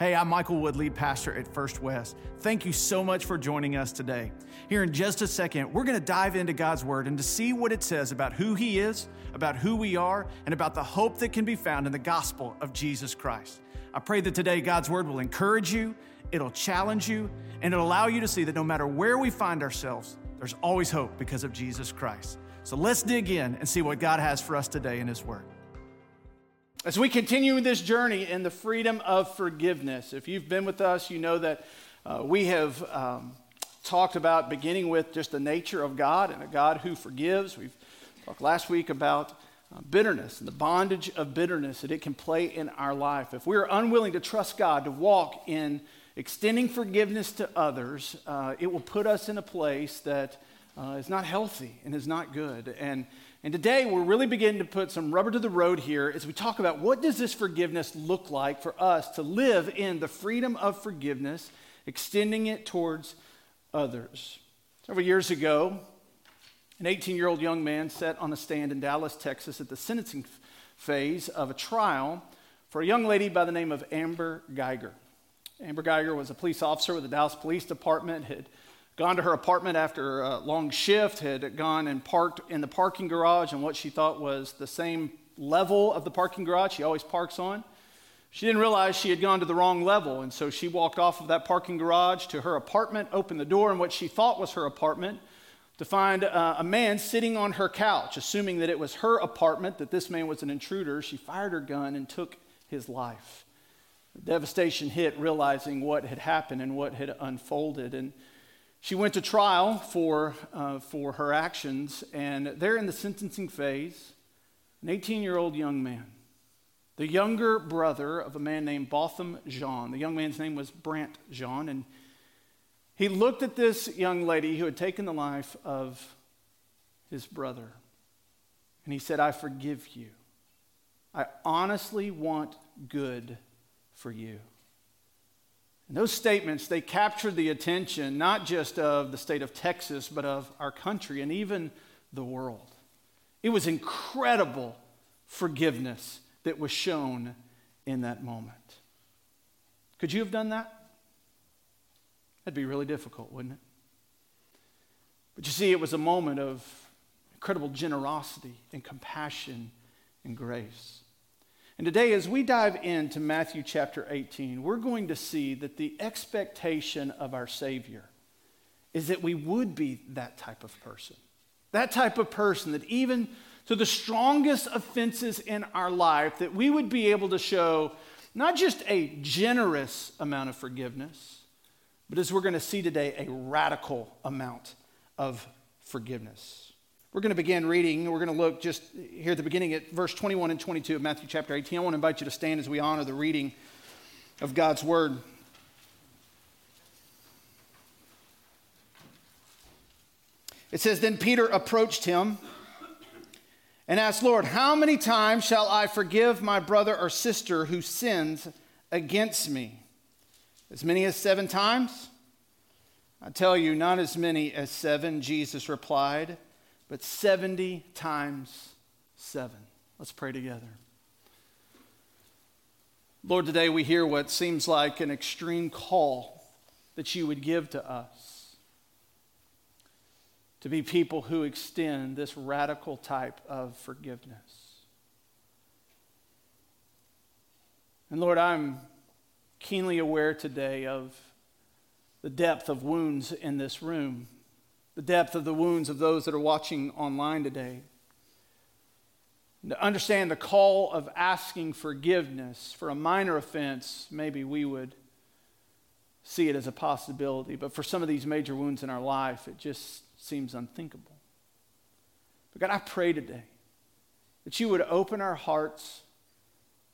Hey, I'm Michael Wood, lead pastor at First West. Thank you so much for joining us today. Here in just a second, we're going to dive into God's Word and to see what it says about who He is, about who we are, and about the hope that can be found in the gospel of Jesus Christ. I pray that today God's Word will encourage you, it'll challenge you, and it'll allow you to see that no matter where we find ourselves, there's always hope because of Jesus Christ. So let's dig in and see what God has for us today in His Word. As we continue this journey in the freedom of forgiveness, if you've been with us, you know that uh, we have um, talked about beginning with just the nature of God and a God who forgives. We've talked last week about uh, bitterness and the bondage of bitterness that it can play in our life. If we're unwilling to trust God to walk in extending forgiveness to others, uh, it will put us in a place that uh, is not healthy and is not good. And and today we're really beginning to put some rubber to the road here as we talk about what does this forgiveness look like for us to live in the freedom of forgiveness, extending it towards others. Several years ago, an 18 year old young man sat on a stand in Dallas, Texas at the sentencing phase of a trial for a young lady by the name of Amber Guyger. Amber Guyger was a police officer with the Dallas Police Department, had gone to her apartment after a long shift, had gone and parked in the parking garage on what she thought was the same level of the parking garage she always parks on. She didn't realize she had gone to the wrong level, and so she walked off of that parking garage to her apartment, opened the door in what she thought was her apartment, to find uh, a man sitting on her couch, assuming that it was her apartment, that this man was an intruder. She fired her gun and took his life. The Devastation hit, realizing what had happened and what had unfolded. And she went to trial for, uh, for her actions, and there in the sentencing phase, an 18 year old young man, the younger brother of a man named Botham Jean. The young man's name was Brandt Jean, and he looked at this young lady who had taken the life of his brother, and he said, I forgive you. I honestly want good for you. And those statements, they captured the attention not just of the state of Texas, but of our country and even the world. It was incredible forgiveness that was shown in that moment. Could you have done that? That'd be really difficult, wouldn't it? But you see, it was a moment of incredible generosity and compassion and grace. And today, as we dive into Matthew chapter 18, we're going to see that the expectation of our Savior is that we would be that type of person. That type of person that even to the strongest offenses in our life, that we would be able to show not just a generous amount of forgiveness, but as we're going to see today, a radical amount of forgiveness. We're going to begin reading. We're going to look just here at the beginning at verse 21 and 22 of Matthew chapter 18. I want to invite you to stand as we honor the reading of God's word. It says, Then Peter approached him and asked, Lord, how many times shall I forgive my brother or sister who sins against me? As many as seven times? I tell you, not as many as seven, Jesus replied but 70 times 7. Let's pray together. Lord, today we hear what seems like an extreme call that you would give to us to be people who extend this radical type of forgiveness. And Lord, I'm keenly aware today of the depth of wounds in this room the depth of the wounds of those that are watching online today. And to understand the call of asking forgiveness for a minor offense, maybe we would see it as a possibility. But for some of these major wounds in our life, it just seems unthinkable. But God, I pray today that you would open our hearts,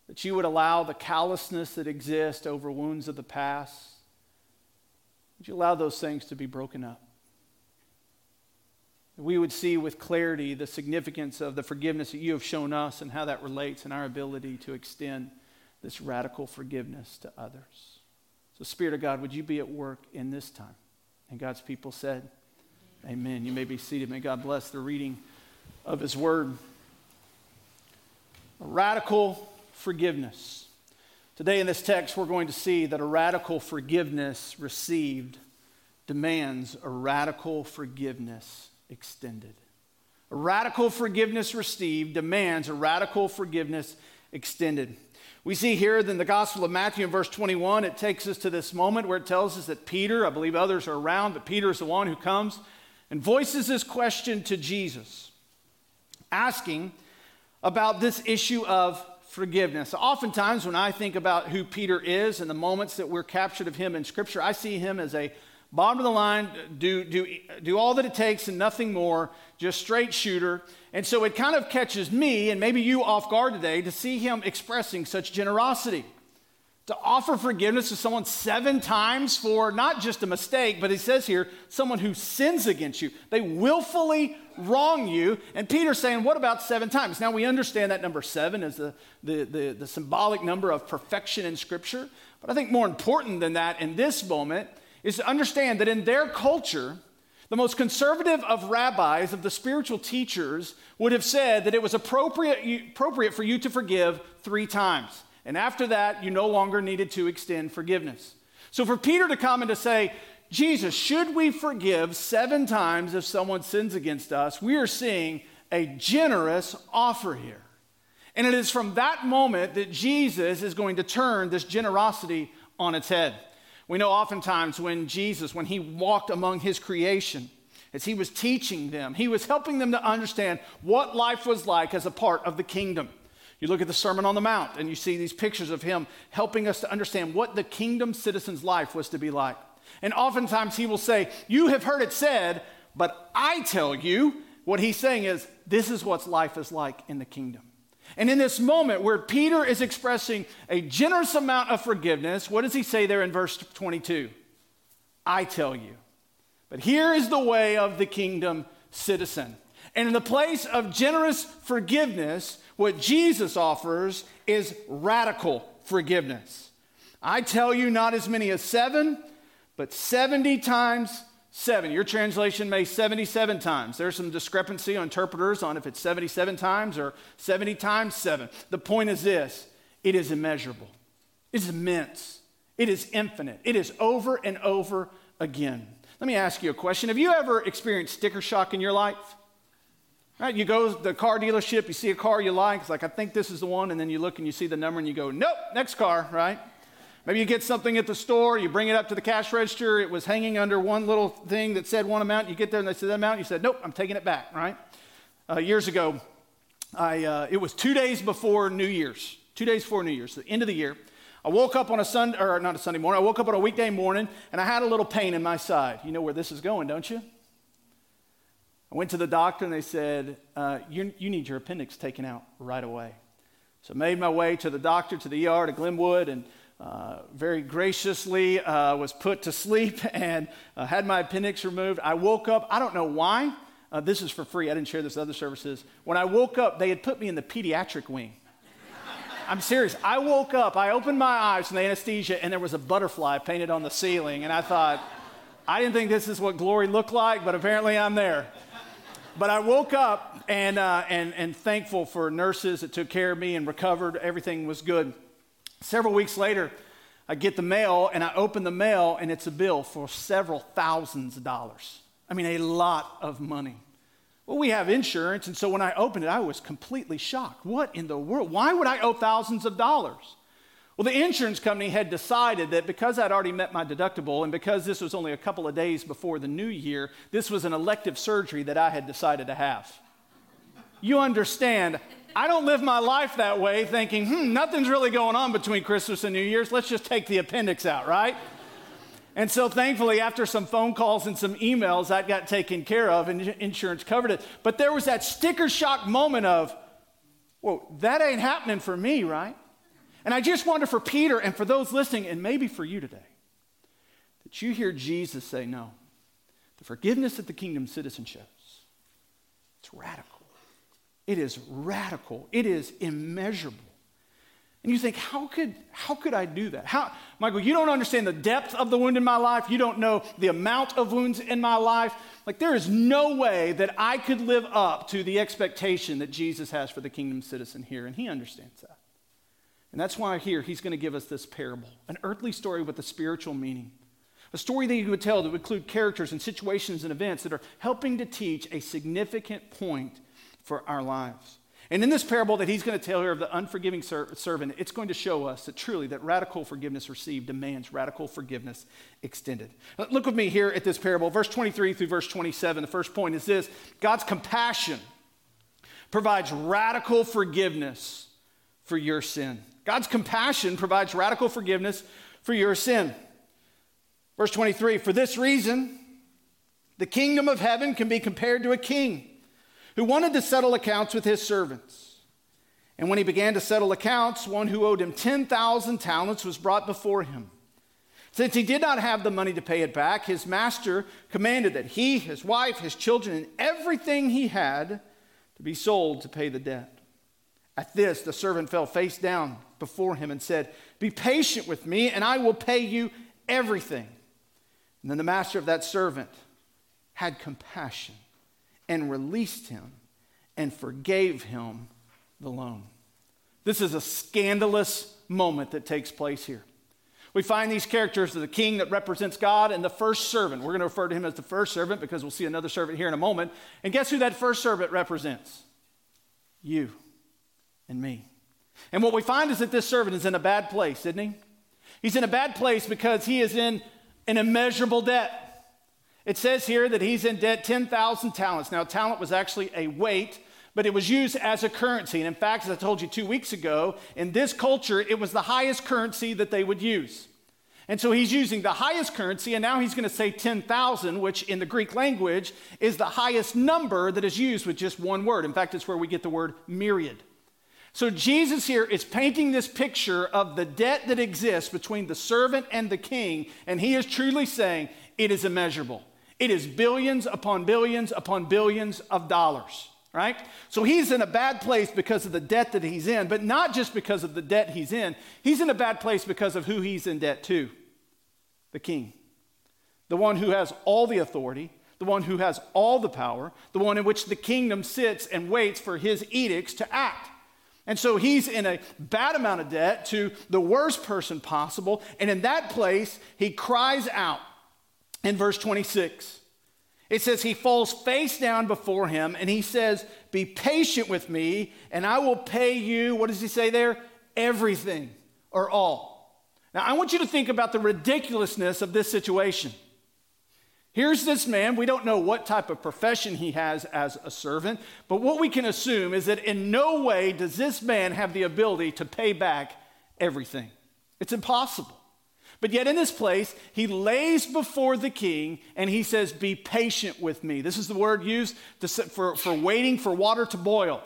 that you would allow the callousness that exists over wounds of the past, would you allow those things to be broken up? We would see with clarity the significance of the forgiveness that you have shown us and how that relates in our ability to extend this radical forgiveness to others. So, Spirit of God, would you be at work in this time? And God's people said, Amen. You may be seated. May God bless the reading of His Word. A radical forgiveness. Today, in this text, we're going to see that a radical forgiveness received demands a radical forgiveness extended. A radical forgiveness received demands a radical forgiveness extended. We see here in the Gospel of Matthew in verse 21, it takes us to this moment where it tells us that Peter, I believe others are around, but Peter is the one who comes and voices this question to Jesus, asking about this issue of forgiveness. Oftentimes, when I think about who Peter is and the moments that we're captured of him in Scripture, I see him as a bottom of the line, do, do, do all that it takes and nothing more, just straight shooter. And so it kind of catches me and maybe you off guard today to see him expressing such generosity. To offer forgiveness to someone seven times for not just a mistake, but he says here, someone who sins against you. They willfully wrong you. And Peter's saying, What about seven times? Now we understand that number seven is the, the, the, the symbolic number of perfection in Scripture. But I think more important than that in this moment is to understand that in their culture, the most conservative of rabbis, of the spiritual teachers, would have said that it was appropriate, appropriate for you to forgive three times. And after that, you no longer needed to extend forgiveness. So for Peter to come and to say, Jesus, should we forgive seven times if someone sins against us? We are seeing a generous offer here. And it is from that moment that Jesus is going to turn this generosity on its head. We know oftentimes when Jesus, when he walked among his creation, as he was teaching them, he was helping them to understand what life was like as a part of the kingdom. You look at the Sermon on the Mount and you see these pictures of him helping us to understand what the kingdom citizen's life was to be like. And oftentimes he will say, You have heard it said, but I tell you, what he's saying is, This is what life is like in the kingdom. And in this moment where Peter is expressing a generous amount of forgiveness, what does he say there in verse 22? I tell you. But here is the way of the kingdom citizen. And in the place of generous forgiveness, what Jesus offers is radical forgiveness. I tell you, not as many as seven, but 70 times seven. Your translation may 77 times. There's some discrepancy on interpreters on if it's 77 times or 70 times seven. The point is this it is immeasurable, it is immense, it is infinite, it is over and over again. Let me ask you a question. Have you ever experienced sticker shock in your life? Right, you go to the car dealership, you see a car you like, it's like, I think this is the one, and then you look and you see the number and you go, nope, next car, right? Maybe you get something at the store, you bring it up to the cash register, it was hanging under one little thing that said one amount, you get there and they said that amount, you said, nope, I'm taking it back, right? Uh, years ago, I, uh, it was two days before New Year's, two days before New Year's, the end of the year. I woke up on a Sunday, or not a Sunday morning, I woke up on a weekday morning and I had a little pain in my side. You know where this is going, don't you? I went to the doctor and they said, uh, you, you need your appendix taken out right away. So I made my way to the doctor, to the ER, to Glenwood, and uh, very graciously uh, was put to sleep and uh, had my appendix removed. I woke up, I don't know why. Uh, this is for free. I didn't share this with other services. When I woke up, they had put me in the pediatric wing. I'm serious. I woke up, I opened my eyes from the anesthesia, and there was a butterfly painted on the ceiling. And I thought, I didn't think this is what glory looked like, but apparently I'm there. But I woke up and, uh, and, and thankful for nurses that took care of me and recovered. Everything was good. Several weeks later, I get the mail and I open the mail and it's a bill for several thousands of dollars. I mean, a lot of money. Well, we have insurance, and so when I opened it, I was completely shocked. What in the world? Why would I owe thousands of dollars? Well, the insurance company had decided that because I'd already met my deductible and because this was only a couple of days before the new year, this was an elective surgery that I had decided to have. You understand, I don't live my life that way thinking, hmm, nothing's really going on between Christmas and New Year's. Let's just take the appendix out, right? And so thankfully, after some phone calls and some emails, that got taken care of and insurance covered it. But there was that sticker shock moment of, whoa, that ain't happening for me, right? And I just wonder for Peter and for those listening, and maybe for you today, that you hear Jesus say, No, the forgiveness of the kingdom citizen shows, it's radical. It is radical. It is immeasurable. And you think, how could, how could I do that? How, Michael, you don't understand the depth of the wound in my life. You don't know the amount of wounds in my life. Like, there is no way that I could live up to the expectation that Jesus has for the kingdom citizen here. And he understands that. And that's why here he's going to give us this parable an earthly story with a spiritual meaning. A story that he would tell that would include characters and situations and events that are helping to teach a significant point for our lives. And in this parable that he's going to tell here of the unforgiving ser- servant, it's going to show us that truly that radical forgiveness received demands radical forgiveness extended. Look with me here at this parable, verse 23 through verse 27. The first point is this God's compassion provides radical forgiveness for your sin. God's compassion provides radical forgiveness for your sin. Verse 23 For this reason, the kingdom of heaven can be compared to a king who wanted to settle accounts with his servants. And when he began to settle accounts, one who owed him 10,000 talents was brought before him. Since he did not have the money to pay it back, his master commanded that he, his wife, his children, and everything he had to be sold to pay the debt. At this, the servant fell face down before him and said, Be patient with me, and I will pay you everything. And then the master of that servant had compassion and released him and forgave him the loan. This is a scandalous moment that takes place here. We find these characters of the king that represents God and the first servant. We're going to refer to him as the first servant because we'll see another servant here in a moment. And guess who that first servant represents? You and me. And what we find is that this servant is in a bad place, isn't he? He's in a bad place because he is in an immeasurable debt. It says here that he's in debt 10,000 talents. Now, talent was actually a weight, but it was used as a currency. And in fact, as I told you two weeks ago, in this culture, it was the highest currency that they would use. And so he's using the highest currency, and now he's going to say 10,000, which in the Greek language is the highest number that is used with just one word. In fact, it's where we get the word myriad. So Jesus here is painting this picture of the debt that exists between the servant and the king, and he is truly saying it is immeasurable. It is billions upon billions upon billions of dollars, right? So he's in a bad place because of the debt that he's in, but not just because of the debt he's in. He's in a bad place because of who he's in debt to the king, the one who has all the authority, the one who has all the power, the one in which the kingdom sits and waits for his edicts to act. And so he's in a bad amount of debt to the worst person possible. And in that place, he cries out in verse 26. It says, He falls face down before him and he says, Be patient with me and I will pay you, what does he say there? Everything or all. Now, I want you to think about the ridiculousness of this situation. Here's this man. We don't know what type of profession he has as a servant, but what we can assume is that in no way does this man have the ability to pay back everything. It's impossible. But yet, in this place, he lays before the king and he says, Be patient with me. This is the word used to, for, for waiting for water to boil.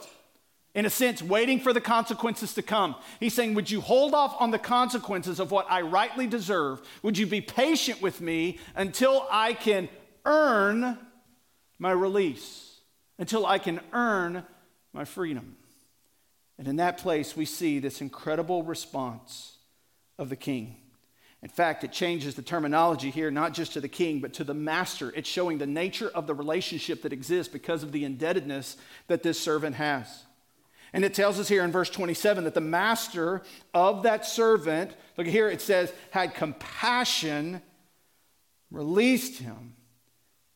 In a sense, waiting for the consequences to come. He's saying, Would you hold off on the consequences of what I rightly deserve? Would you be patient with me until I can earn my release, until I can earn my freedom? And in that place, we see this incredible response of the king. In fact, it changes the terminology here, not just to the king, but to the master. It's showing the nature of the relationship that exists because of the indebtedness that this servant has. And it tells us here in verse 27 that the master of that servant, look here, it says, had compassion, released him,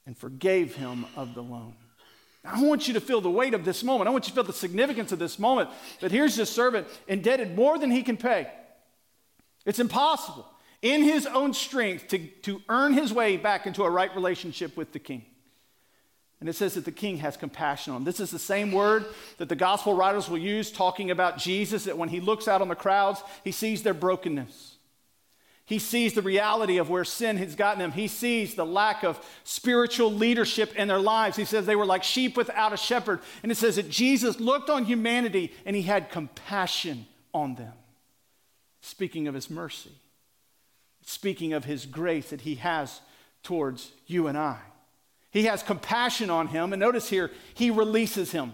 and forgave him of the loan. I want you to feel the weight of this moment. I want you to feel the significance of this moment. That here's this servant indebted more than he can pay. It's impossible in his own strength to, to earn his way back into a right relationship with the king. And it says that the king has compassion on him. This is the same word that the gospel writers will use talking about Jesus, that when he looks out on the crowds, he sees their brokenness. He sees the reality of where sin has gotten them. He sees the lack of spiritual leadership in their lives. He says they were like sheep without a shepherd. And it says that Jesus looked on humanity and he had compassion on them, speaking of his mercy speaking of his grace that he has towards you and I. He has compassion on him, and notice here, he releases him.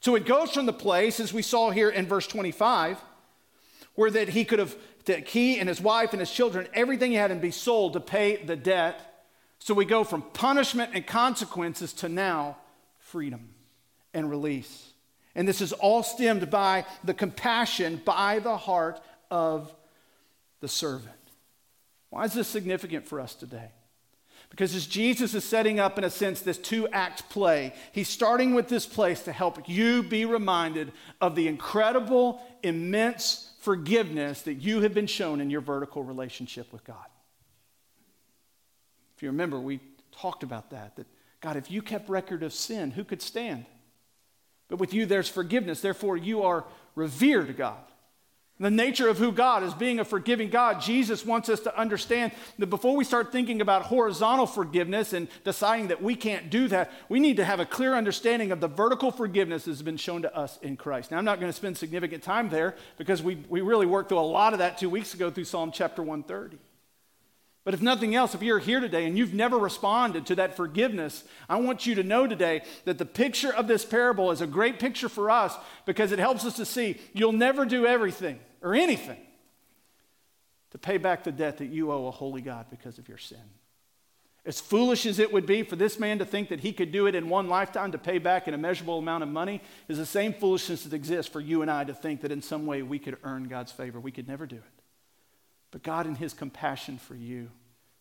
So it goes from the place, as we saw here in verse 25, where that he could have, that he and his wife and his children, everything he had, and be sold to pay the debt. So we go from punishment and consequences to now freedom and release. And this is all stemmed by the compassion by the heart of the servant. Why is this significant for us today? Because as Jesus is setting up, in a sense, this two act play, he's starting with this place to help you be reminded of the incredible, immense forgiveness that you have been shown in your vertical relationship with God. If you remember, we talked about that, that God, if you kept record of sin, who could stand? But with you, there's forgiveness. Therefore, you are revered God. The nature of who God is, being a forgiving God, Jesus wants us to understand that before we start thinking about horizontal forgiveness and deciding that we can't do that, we need to have a clear understanding of the vertical forgiveness that has been shown to us in Christ. Now, I'm not going to spend significant time there because we, we really worked through a lot of that two weeks ago through Psalm chapter 130. But if nothing else, if you're here today and you've never responded to that forgiveness, I want you to know today that the picture of this parable is a great picture for us because it helps us to see you'll never do everything or anything to pay back the debt that you owe a holy God because of your sin. As foolish as it would be for this man to think that he could do it in one lifetime to pay back an immeasurable amount of money, is the same foolishness that exists for you and I to think that in some way we could earn God's favor. We could never do it. But God, in his compassion for you,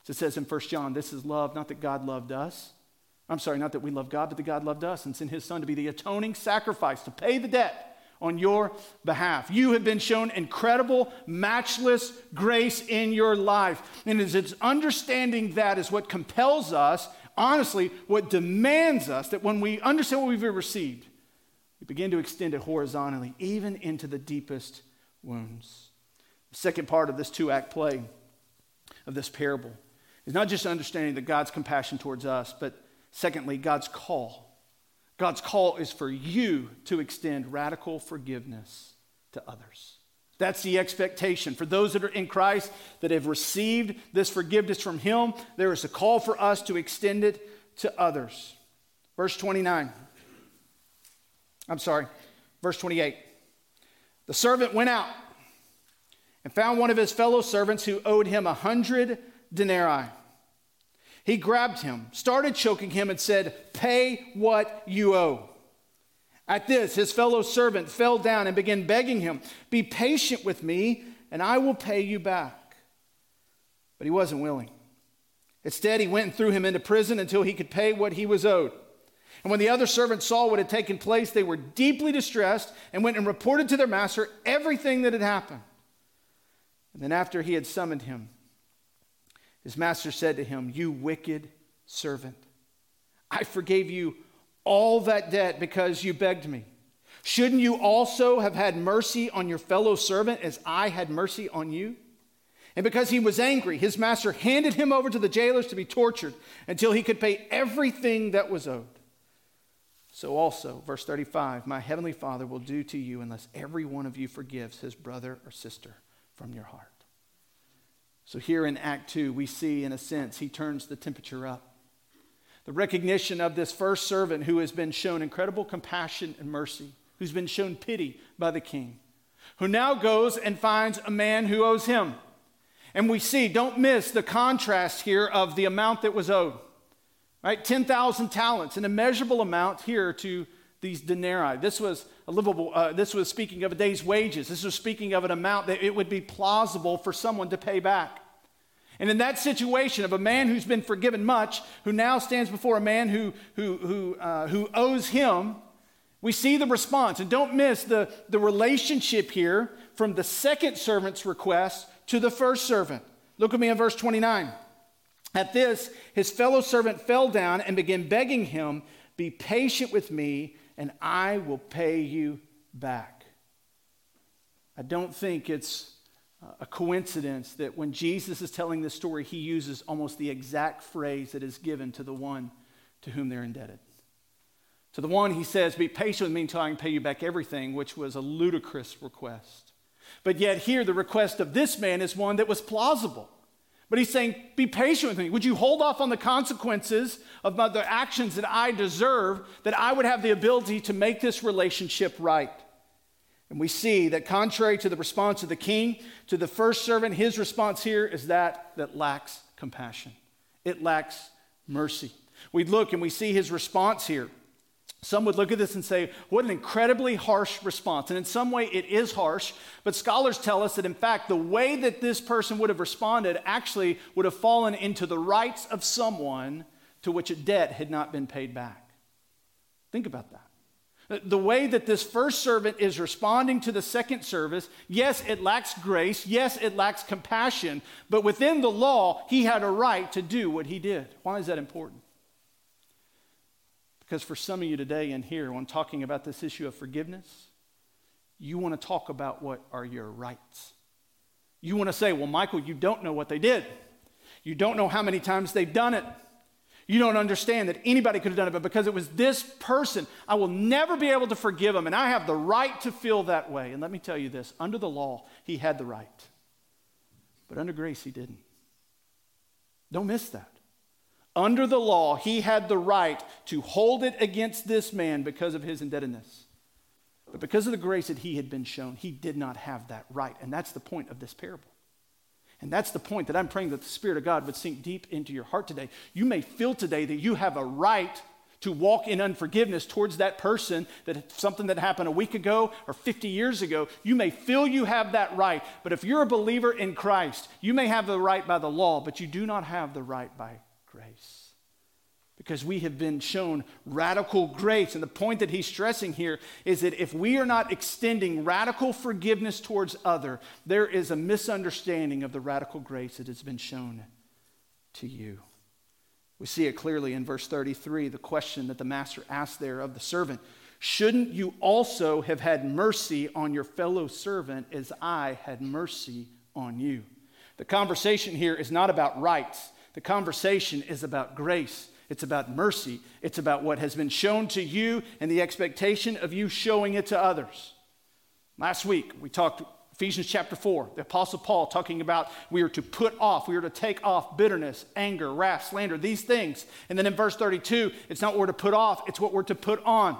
as it says in 1 John, this is love, not that God loved us. I'm sorry, not that we love God, but that God loved us and sent his son to be the atoning sacrifice to pay the debt on your behalf. You have been shown incredible, matchless grace in your life. And it's understanding that is what compels us, honestly, what demands us that when we understand what we've received, we begin to extend it horizontally, even into the deepest wounds. The second part of this two act play of this parable is not just understanding that God's compassion towards us, but secondly, God's call. God's call is for you to extend radical forgiveness to others. That's the expectation. For those that are in Christ that have received this forgiveness from Him, there is a call for us to extend it to others. Verse 29. I'm sorry, verse 28. The servant went out and found one of his fellow servants who owed him a hundred denarii. He grabbed him, started choking him, and said, Pay what you owe. At this, his fellow servant fell down and began begging him, Be patient with me, and I will pay you back. But he wasn't willing. Instead, he went and threw him into prison until he could pay what he was owed. And when the other servants saw what had taken place, they were deeply distressed and went and reported to their master everything that had happened. And then, after he had summoned him, his master said to him, You wicked servant, I forgave you all that debt because you begged me. Shouldn't you also have had mercy on your fellow servant as I had mercy on you? And because he was angry, his master handed him over to the jailers to be tortured until he could pay everything that was owed. So, also, verse 35 My heavenly Father will do to you unless every one of you forgives his brother or sister from your heart. So, here in Act 2, we see, in a sense, he turns the temperature up. The recognition of this first servant who has been shown incredible compassion and mercy, who's been shown pity by the king, who now goes and finds a man who owes him. And we see, don't miss the contrast here of the amount that was owed. Right? 10,000 talents, an immeasurable amount here to these denarii. This was a livable, uh, this was speaking of a day's wages. This was speaking of an amount that it would be plausible for someone to pay back. And in that situation of a man who's been forgiven much, who now stands before a man who, who, who, uh, who owes him, we see the response. And don't miss the, the relationship here from the second servant's request to the first servant. Look at me in verse 29. At this, his fellow servant fell down and began begging him, Be patient with me, and I will pay you back. I don't think it's uh, a coincidence that when Jesus is telling this story, he uses almost the exact phrase that is given to the one to whom they're indebted. To the one, he says, Be patient with me until I can pay you back everything, which was a ludicrous request. But yet, here, the request of this man is one that was plausible. But he's saying, Be patient with me. Would you hold off on the consequences of the actions that I deserve, that I would have the ability to make this relationship right? And we see that contrary to the response of the king to the first servant, his response here is that that lacks compassion. It lacks mercy. We look and we see his response here Some would look at this and say, what an incredibly harsh response. And in some way, it is harsh, but scholars tell us that, in fact, the way that this person would have responded actually would have fallen into the rights of someone to which a debt had not been paid back. Think about that. The way that this first servant is responding to the second service, yes, it lacks grace. Yes, it lacks compassion. But within the law, he had a right to do what he did. Why is that important? Because for some of you today and here, when talking about this issue of forgiveness, you want to talk about what are your rights. You want to say, well, Michael, you don't know what they did. You don't know how many times they've done it. You don't understand that anybody could have done it, but because it was this person, I will never be able to forgive him, and I have the right to feel that way. And let me tell you this under the law, he had the right, but under grace, he didn't. Don't miss that. Under the law, he had the right to hold it against this man because of his indebtedness. But because of the grace that he had been shown, he did not have that right. And that's the point of this parable. And that's the point that I'm praying that the Spirit of God would sink deep into your heart today. You may feel today that you have a right to walk in unforgiveness towards that person that something that happened a week ago or 50 years ago you may feel you have that right but if you're a believer in christ you may have the right by the law but you do not have the right by grace because we have been shown radical grace. And the point that he's stressing here is that if we are not extending radical forgiveness towards other, there is a misunderstanding of the radical grace that has been shown to you. We see it clearly in verse 33, the question that the master asked there of the servant Shouldn't you also have had mercy on your fellow servant as I had mercy on you? The conversation here is not about rights, the conversation is about grace. It's about mercy. It's about what has been shown to you and the expectation of you showing it to others. Last week, we talked Ephesians chapter 4, the Apostle Paul talking about we are to put off, we are to take off bitterness, anger, wrath, slander, these things. And then in verse 32, it's not what we're to put off, it's what we're to put on.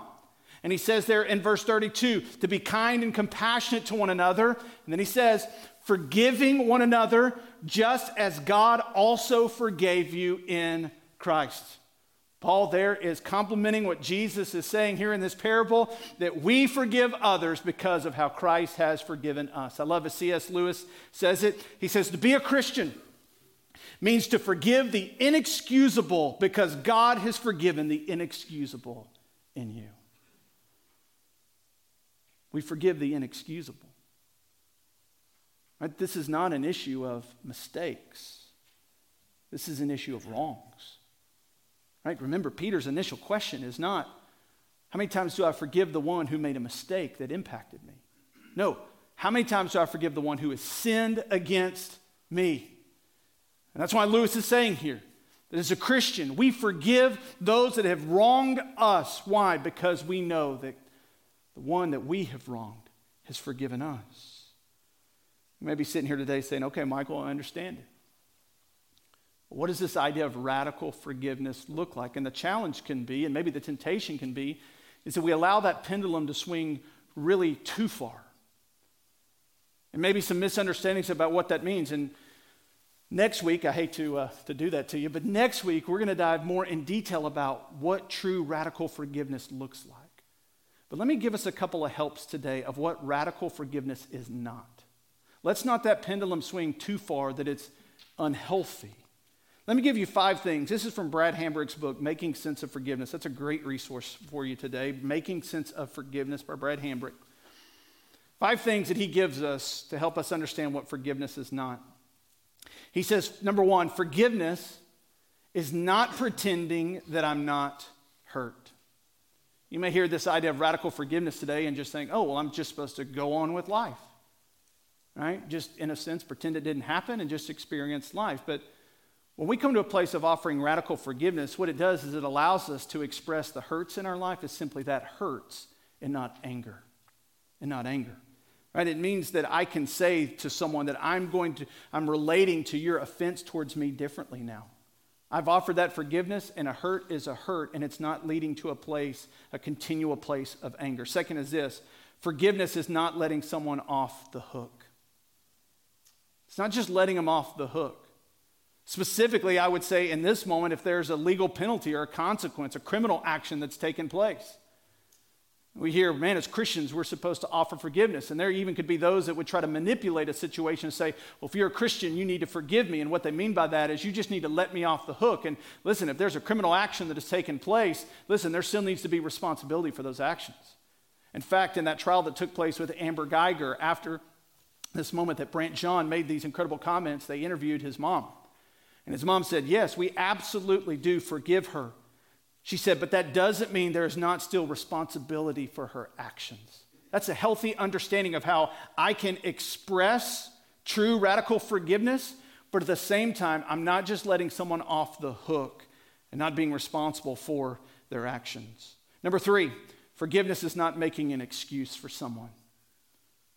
And he says there in verse 32 to be kind and compassionate to one another. And then he says, forgiving one another just as God also forgave you in Christ. Paul there is complimenting what Jesus is saying here in this parable that we forgive others because of how Christ has forgiven us. I love as C.S. Lewis says it. He says, To be a Christian means to forgive the inexcusable because God has forgiven the inexcusable in you. We forgive the inexcusable. Right? This is not an issue of mistakes, this is an issue of wrongs. Right? Remember, Peter's initial question is not, how many times do I forgive the one who made a mistake that impacted me? No, how many times do I forgive the one who has sinned against me? And that's why Lewis is saying here that as a Christian, we forgive those that have wronged us. Why? Because we know that the one that we have wronged has forgiven us. You may be sitting here today saying, okay, Michael, I understand it. What does this idea of radical forgiveness look like? And the challenge can be, and maybe the temptation can be, is that we allow that pendulum to swing really too far. And maybe some misunderstandings about what that means. And next week, I hate to, uh, to do that to you, but next week we're going to dive more in detail about what true radical forgiveness looks like. But let me give us a couple of helps today of what radical forgiveness is not. Let's not that pendulum swing too far that it's unhealthy. Let me give you five things. This is from Brad Hambrick's book, Making Sense of Forgiveness. That's a great resource for you today. Making Sense of Forgiveness by Brad Hambrick. Five things that he gives us to help us understand what forgiveness is not. He says, number one, forgiveness is not pretending that I'm not hurt. You may hear this idea of radical forgiveness today and just think, oh, well, I'm just supposed to go on with life. Right? Just in a sense, pretend it didn't happen and just experience life. But when we come to a place of offering radical forgiveness, what it does is it allows us to express the hurts in our life as simply that hurts and not anger. And not anger. Right? It means that I can say to someone that I'm going to, I'm relating to your offense towards me differently now. I've offered that forgiveness, and a hurt is a hurt, and it's not leading to a place, a continual place of anger. Second is this forgiveness is not letting someone off the hook. It's not just letting them off the hook. Specifically, I would say in this moment, if there's a legal penalty or a consequence, a criminal action that's taken place. We hear, man, as Christians, we're supposed to offer forgiveness. And there even could be those that would try to manipulate a situation and say, well, if you're a Christian, you need to forgive me. And what they mean by that is you just need to let me off the hook. And listen, if there's a criminal action that has taken place, listen, there still needs to be responsibility for those actions. In fact, in that trial that took place with Amber Guyger after this moment that Brandt Jean made these incredible comments, they interviewed his mom. And his mom said, Yes, we absolutely do forgive her. She said, But that doesn't mean there is not still responsibility for her actions. That's a healthy understanding of how I can express true radical forgiveness, but at the same time, I'm not just letting someone off the hook and not being responsible for their actions. Number three, forgiveness is not making an excuse for someone.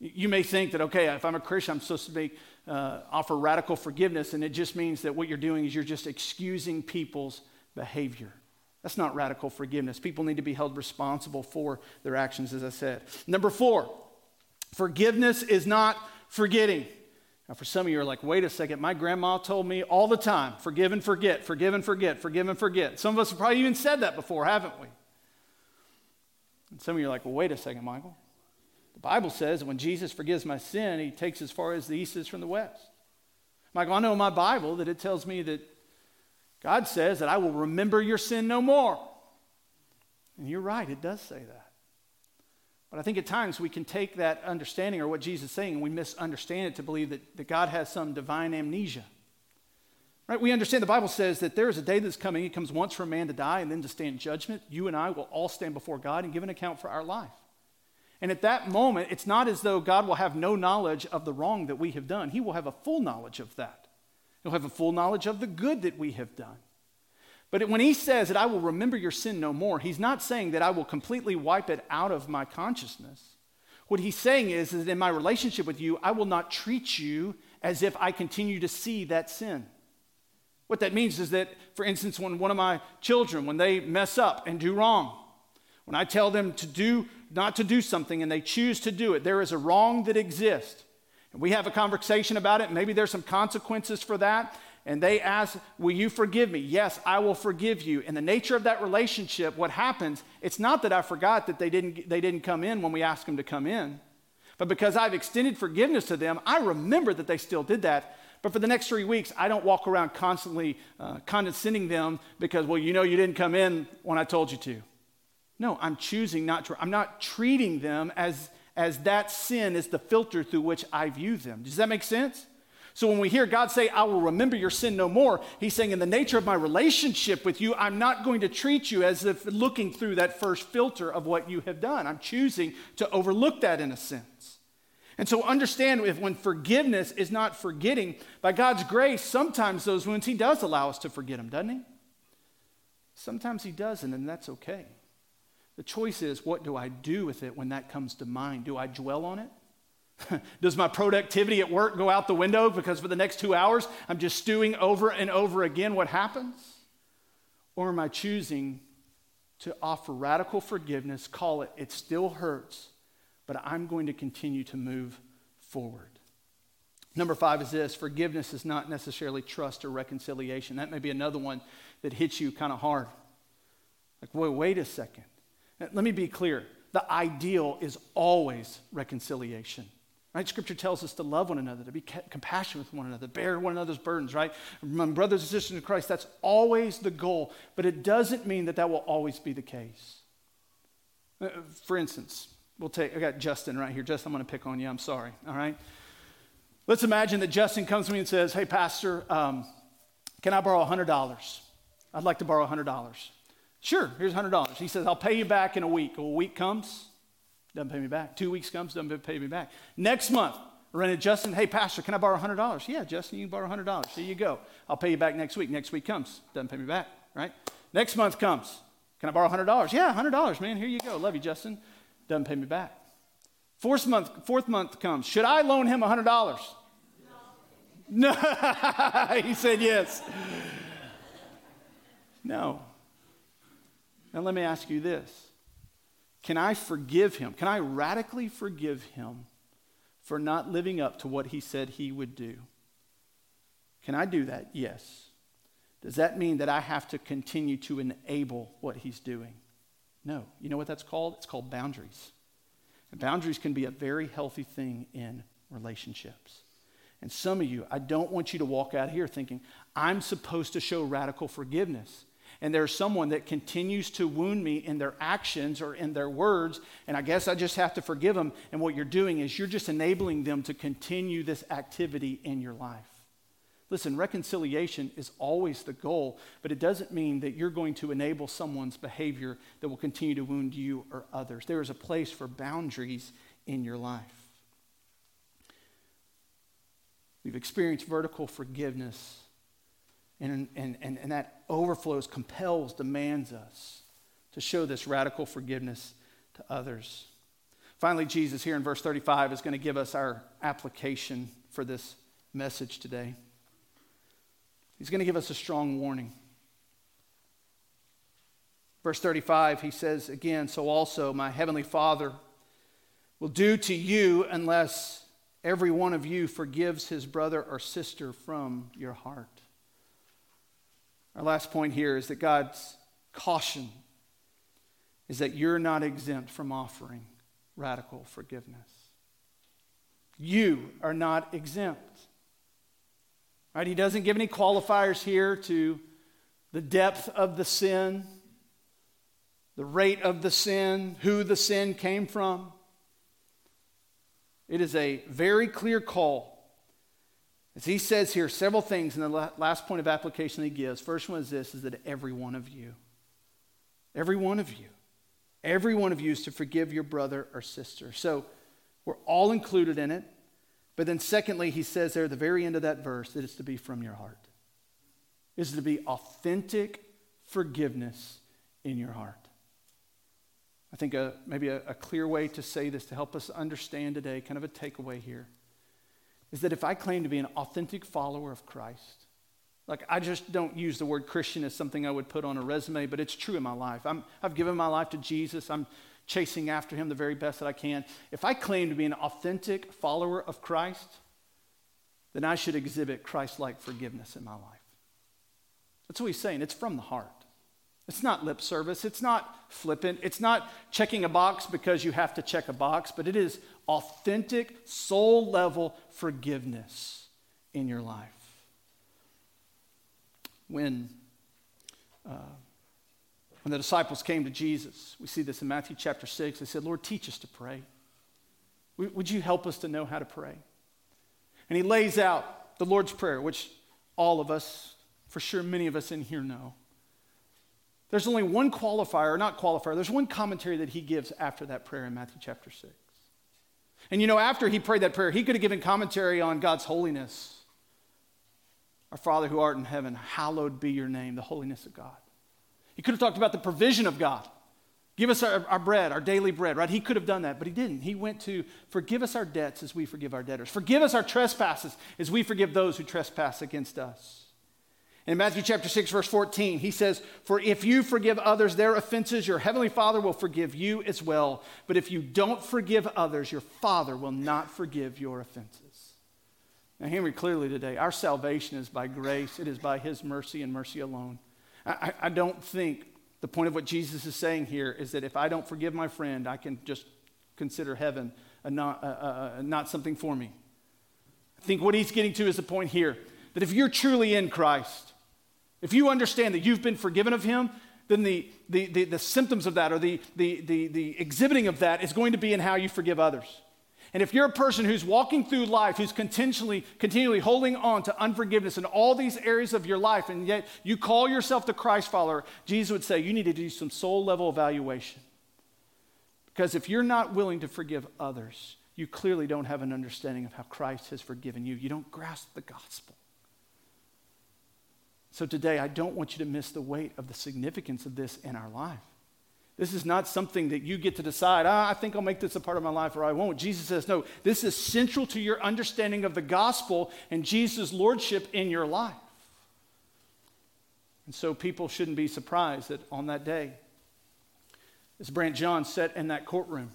You may think that, okay, if I'm a Christian, I'm supposed to make, uh, offer radical forgiveness, and it just means that what you're doing is you're just excusing people's behavior. That's not radical forgiveness. People need to be held responsible for their actions, as I said. Number four, forgiveness is not forgetting. Now, for some of you are like, wait a second, my grandma told me all the time forgive and forget, forgive and forget, forgive and forget. Some of us have probably even said that before, haven't we? And some of you are like, well, wait a second, Michael. Bible says that when Jesus forgives my sin, he takes as far as the east is from the west. Michael, I know in my Bible that it tells me that God says that I will remember your sin no more. And you're right, it does say that. But I think at times we can take that understanding or what Jesus is saying and we misunderstand it to believe that, that God has some divine amnesia. Right? We understand the Bible says that there is a day that's coming. It comes once for a man to die and then to stand judgment. You and I will all stand before God and give an account for our life. And at that moment, it's not as though God will have no knowledge of the wrong that we have done. He will have a full knowledge of that. He'll have a full knowledge of the good that we have done. But when he says that I will remember your sin no more, he's not saying that I will completely wipe it out of my consciousness. What he's saying is, is that in my relationship with you, I will not treat you as if I continue to see that sin. What that means is that, for instance, when one of my children, when they mess up and do wrong, when I tell them to do, not to do something and they choose to do it, there is a wrong that exists. And we have a conversation about it. Maybe there's some consequences for that. And they ask, Will you forgive me? Yes, I will forgive you. In the nature of that relationship, what happens, it's not that I forgot that they didn't, they didn't come in when we asked them to come in, but because I've extended forgiveness to them, I remember that they still did that. But for the next three weeks, I don't walk around constantly uh, condescending them because, well, you know, you didn't come in when I told you to. No, I'm choosing not to. I'm not treating them as as that sin is the filter through which I view them. Does that make sense? So when we hear God say, I will remember your sin no more, he's saying, in the nature of my relationship with you, I'm not going to treat you as if looking through that first filter of what you have done. I'm choosing to overlook that in a sense. And so understand if when forgiveness is not forgetting, by God's grace, sometimes those wounds, he does allow us to forget them, doesn't he? Sometimes he doesn't, and that's okay. The choice is what do I do with it when that comes to mind? Do I dwell on it? Does my productivity at work go out the window because for the next two hours I'm just stewing over and over again what happens? Or am I choosing to offer radical forgiveness, call it, it still hurts, but I'm going to continue to move forward? Number five is this forgiveness is not necessarily trust or reconciliation. That may be another one that hits you kind of hard. Like, wait, wait a second. Let me be clear the ideal is always reconciliation. Right? Scripture tells us to love one another, to be compassionate with one another, bear one another's burdens, right? My brothers and sisters in Christ, that's always the goal, but it doesn't mean that that will always be the case. Uh, for instance, we'll take, I got Justin right here. Justin, I'm going to pick on you. I'm sorry, all right? Let's imagine that Justin comes to me and says, Hey, Pastor, um, can I borrow $100? I'd like to borrow $100. Sure, here's $100. He says, I'll pay you back in a week. A week comes, doesn't pay me back. Two weeks comes, doesn't pay me back. Next month, run into Justin, hey, Pastor, can I borrow $100? Yeah, Justin, you can borrow $100. Here you go. I'll pay you back next week. Next week comes, doesn't pay me back, right? Next month comes, can I borrow $100? Yeah, $100, man. Here you go. Love you, Justin. Doesn't pay me back. Fourth month, fourth month comes. Should I loan him $100? No. he said yes. No. Now, let me ask you this Can I forgive him? Can I radically forgive him for not living up to what he said he would do? Can I do that? Yes. Does that mean that I have to continue to enable what he's doing? No. You know what that's called? It's called boundaries. And boundaries can be a very healthy thing in relationships. And some of you, I don't want you to walk out here thinking, I'm supposed to show radical forgiveness. And there's someone that continues to wound me in their actions or in their words, and I guess I just have to forgive them. And what you're doing is you're just enabling them to continue this activity in your life. Listen, reconciliation is always the goal, but it doesn't mean that you're going to enable someone's behavior that will continue to wound you or others. There is a place for boundaries in your life. We've experienced vertical forgiveness, and, and, and, and that overflows, compels, demands us to show this radical forgiveness to others. Finally, Jesus here in verse 35 is going to give us our application for this message today. He's going to give us a strong warning. Verse 35, he says again, So also my heavenly Father will do to you unless every one of you forgives his brother or sister from your heart. Our last point here is that God's caution is that you're not exempt from offering radical forgiveness. You are not exempt. Right? He doesn't give any qualifiers here to the depth of the sin, the rate of the sin, who the sin came from. It is a very clear call. As he says here, several things in the last point of application he gives. First one is this is that every one of you, every one of you, every one of you is to forgive your brother or sister. So we're all included in it. But then, secondly, he says there at the very end of that verse that it's to be from your heart. It's to be authentic forgiveness in your heart. I think a, maybe a, a clear way to say this to help us understand today, kind of a takeaway here, is that if I claim to be an authentic follower of Christ, like I just don't use the word Christian as something I would put on a resume, but it's true in my life. I'm, I've given my life to Jesus. I'm chasing after him the very best that I can, if I claim to be an authentic follower of Christ, then I should exhibit Christ like forgiveness in my life. That's what he's saying. It's from the heart. It's not lip service. It's not flippant. It's not checking a box because you have to check a box, but it is authentic, soul level forgiveness in your life. When uh, when the disciples came to Jesus, we see this in Matthew chapter 6, they said, Lord, teach us to pray. Would you help us to know how to pray? And he lays out the Lord's Prayer, which all of us, for sure many of us in here know. There's only one qualifier, not qualifier, there's one commentary that he gives after that prayer in Matthew chapter 6. And you know, after he prayed that prayer, he could have given commentary on God's holiness. Our Father who art in heaven, hallowed be your name, the holiness of God. He could have talked about the provision of God. Give us our, our, bread, our daily bread, right? He could have done that, but he didn't. He went to forgive us our debts as we forgive our debtors. Forgive us our trespasses as we forgive those who trespass against us. In Matthew chapter 6, verse 14, he says, For if you forgive others their offenses, your heavenly Father will forgive you as well. But if you don't forgive others, your Father will not forgive your offenses. Now, hear me clearly today. Our salvation is by grace, it is by his mercy and mercy alone. I, I don't think the point of what Jesus is saying here is that if I don't forgive my friend, I can just consider heaven not, not something for me. I think what he's getting to is the point here that if you're truly in Christ, if you understand that you've been forgiven of him, then the, the, the, the symptoms of that or the, the, the, the exhibiting of that is going to be in how you forgive others. And if you're a person who's walking through life, who's continually, continually holding on to unforgiveness in all these areas of your life, and yet you call yourself the Christ follower, Jesus would say you need to do some soul level evaluation. Because if you're not willing to forgive others, you clearly don't have an understanding of how Christ has forgiven you. You don't grasp the gospel. So today, I don't want you to miss the weight of the significance of this in our life. This is not something that you get to decide, ah, I think I'll make this a part of my life or I won't. Jesus says, no, this is central to your understanding of the gospel and Jesus' lordship in your life. And so people shouldn't be surprised that on that day, as Brandt Jean sat in that courtroom,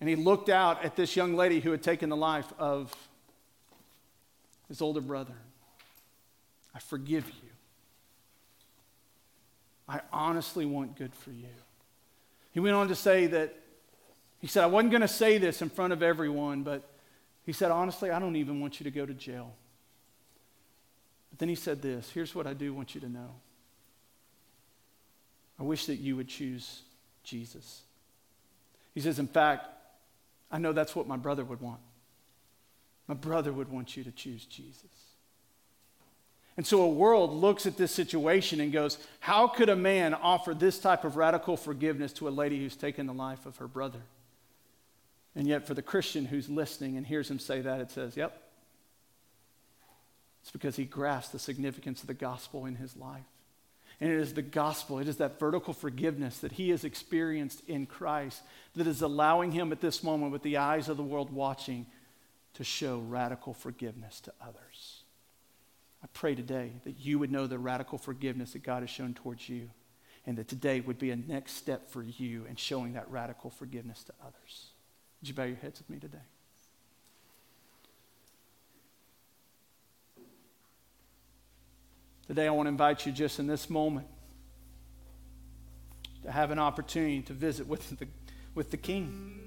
and he looked out at this young lady who had taken the life of his older brother. I forgive you. I honestly want good for you. He went on to say that, he said, I wasn't going to say this in front of everyone, but he said, honestly, I don't even want you to go to jail. But then he said this here's what I do want you to know. I wish that you would choose Jesus. He says, in fact, I know that's what my brother would want. My brother would want you to choose Jesus. And so a world looks at this situation and goes, How could a man offer this type of radical forgiveness to a lady who's taken the life of her brother? And yet, for the Christian who's listening and hears him say that, it says, Yep. It's because he grasps the significance of the gospel in his life. And it is the gospel, it is that vertical forgiveness that he has experienced in Christ that is allowing him at this moment, with the eyes of the world watching, to show radical forgiveness to others. I pray today that you would know the radical forgiveness that God has shown towards you, and that today would be a next step for you in showing that radical forgiveness to others. Would you bow your heads with me today? Today, I want to invite you just in this moment to have an opportunity to visit with the, with the King,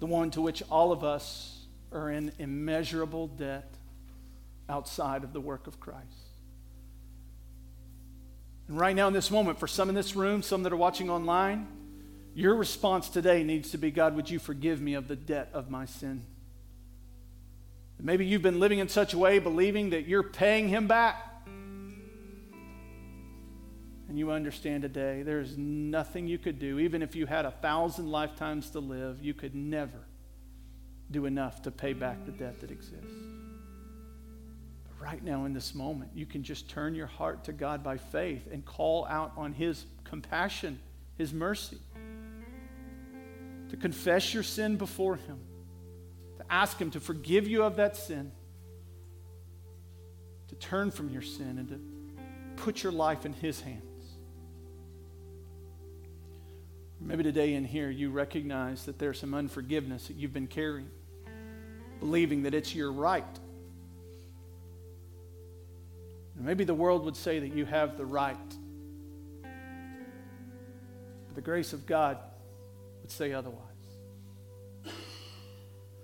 the one to which all of us are in immeasurable debt outside of the work of Christ. And right now, in this moment, for some in this room, some that are watching online, your response today needs to be God, would you forgive me of the debt of my sin? Maybe you've been living in such a way, believing that you're paying him back. And you understand today there's nothing you could do, even if you had a thousand lifetimes to live, you could never do enough to pay back the debt that exists. Right now, in this moment, you can just turn your heart to God by faith and call out on His compassion, His mercy, to confess your sin before Him to ask Him to forgive you of that sin, to turn from your sin, and to put your life in His hands. Maybe today in here you recognize that there's some unforgiveness that you've been carrying, believing that it's your right. Maybe the world would say that you have the right. But the grace of God would say otherwise.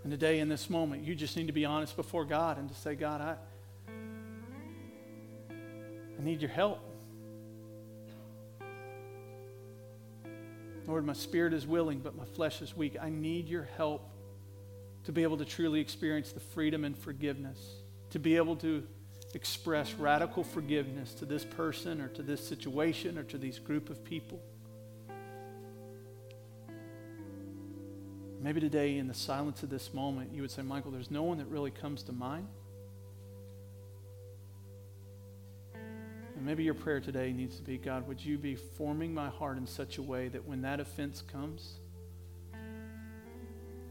And today, in this moment, you just need to be honest before God and to say, God, I, I need your help. Lord, my spirit is willing, but my flesh is weak. I need your help to be able to truly experience the freedom and forgiveness, to be able to express radical forgiveness to this person or to this situation or to these group of people. Maybe today, in the silence of this moment, you would say, Michael, there's no one that really comes to mind. And maybe your prayer today needs to be God, would you be forming my heart in such a way that when that offense comes,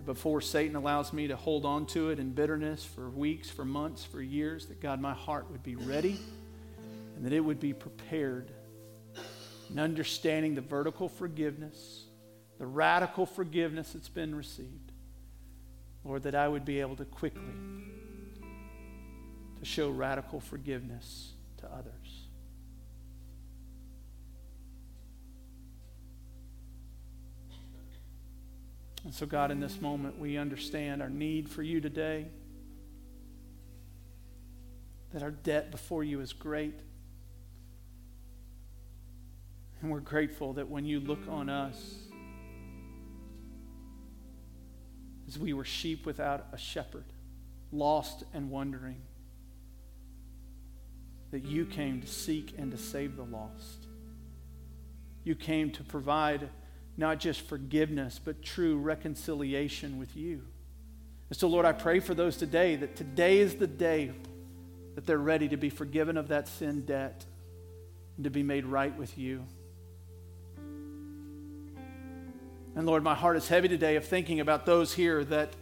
before Satan allows me to hold on to it in bitterness for weeks, for months, for years, that God, my heart would be ready and that it would be prepared in understanding the vertical forgiveness the radical forgiveness that's been received. Lord, that I would be able to quickly to show radical forgiveness to others. And so, God, in this moment, we understand our need for you today, that our debt before you is great. And we're grateful that when you look on us, as we were sheep without a shepherd, lost and wandering, that you came to seek and to save the lost. You came to provide not just forgiveness, but true reconciliation with you. And so, Lord, I pray for those today that today is the day that they're ready to be forgiven of that sin debt and to be made right with you. And Lord, my heart is heavy today of thinking about those here that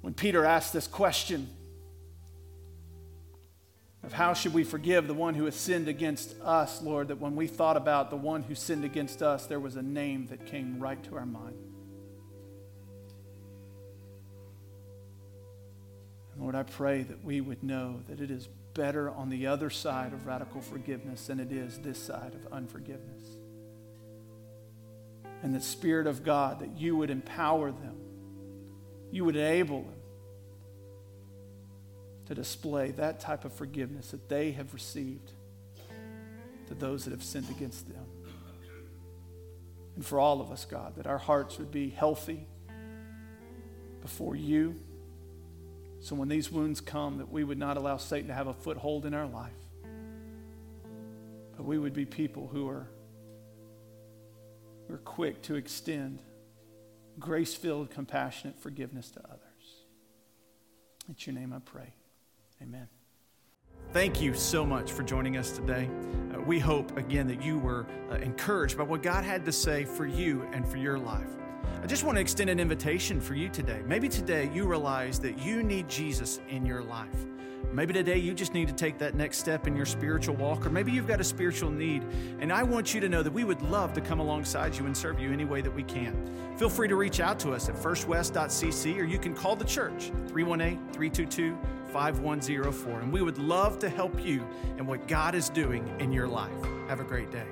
when Peter asked this question of how should we forgive the one who has sinned against us, Lord, that when we thought about the one who sinned against us, there was a name that came right to our mind. And Lord, I pray that we would know that it is better on the other side of radical forgiveness than it is this side of unforgiveness. And the Spirit of God, that you would empower them, you would enable them to display that type of forgiveness that they have received to those that have sinned against them. And for all of us, God, that our hearts would be healthy before you. So when these wounds come, that we would not allow Satan to have a foothold in our life. But we would be people who are, who are quick to extend grace filled, compassionate forgiveness to others. It's your name I pray. Amen. Thank you so much for joining us today. Uh, we hope, again, that you were uh, encouraged by what God had to say for you and for your life. I just want to extend an invitation for you today. Maybe today you realize that you need Jesus in your life. Maybe today you just need to take that next step in your spiritual walk, or maybe you've got a spiritual need. And I want you to know that we would love to come alongside you and serve you any way that we can. Feel free to reach out to us at firstwest.cc, or you can call the church 318 322 5104. And we would love to help you in what God is doing in your life. Have a great day.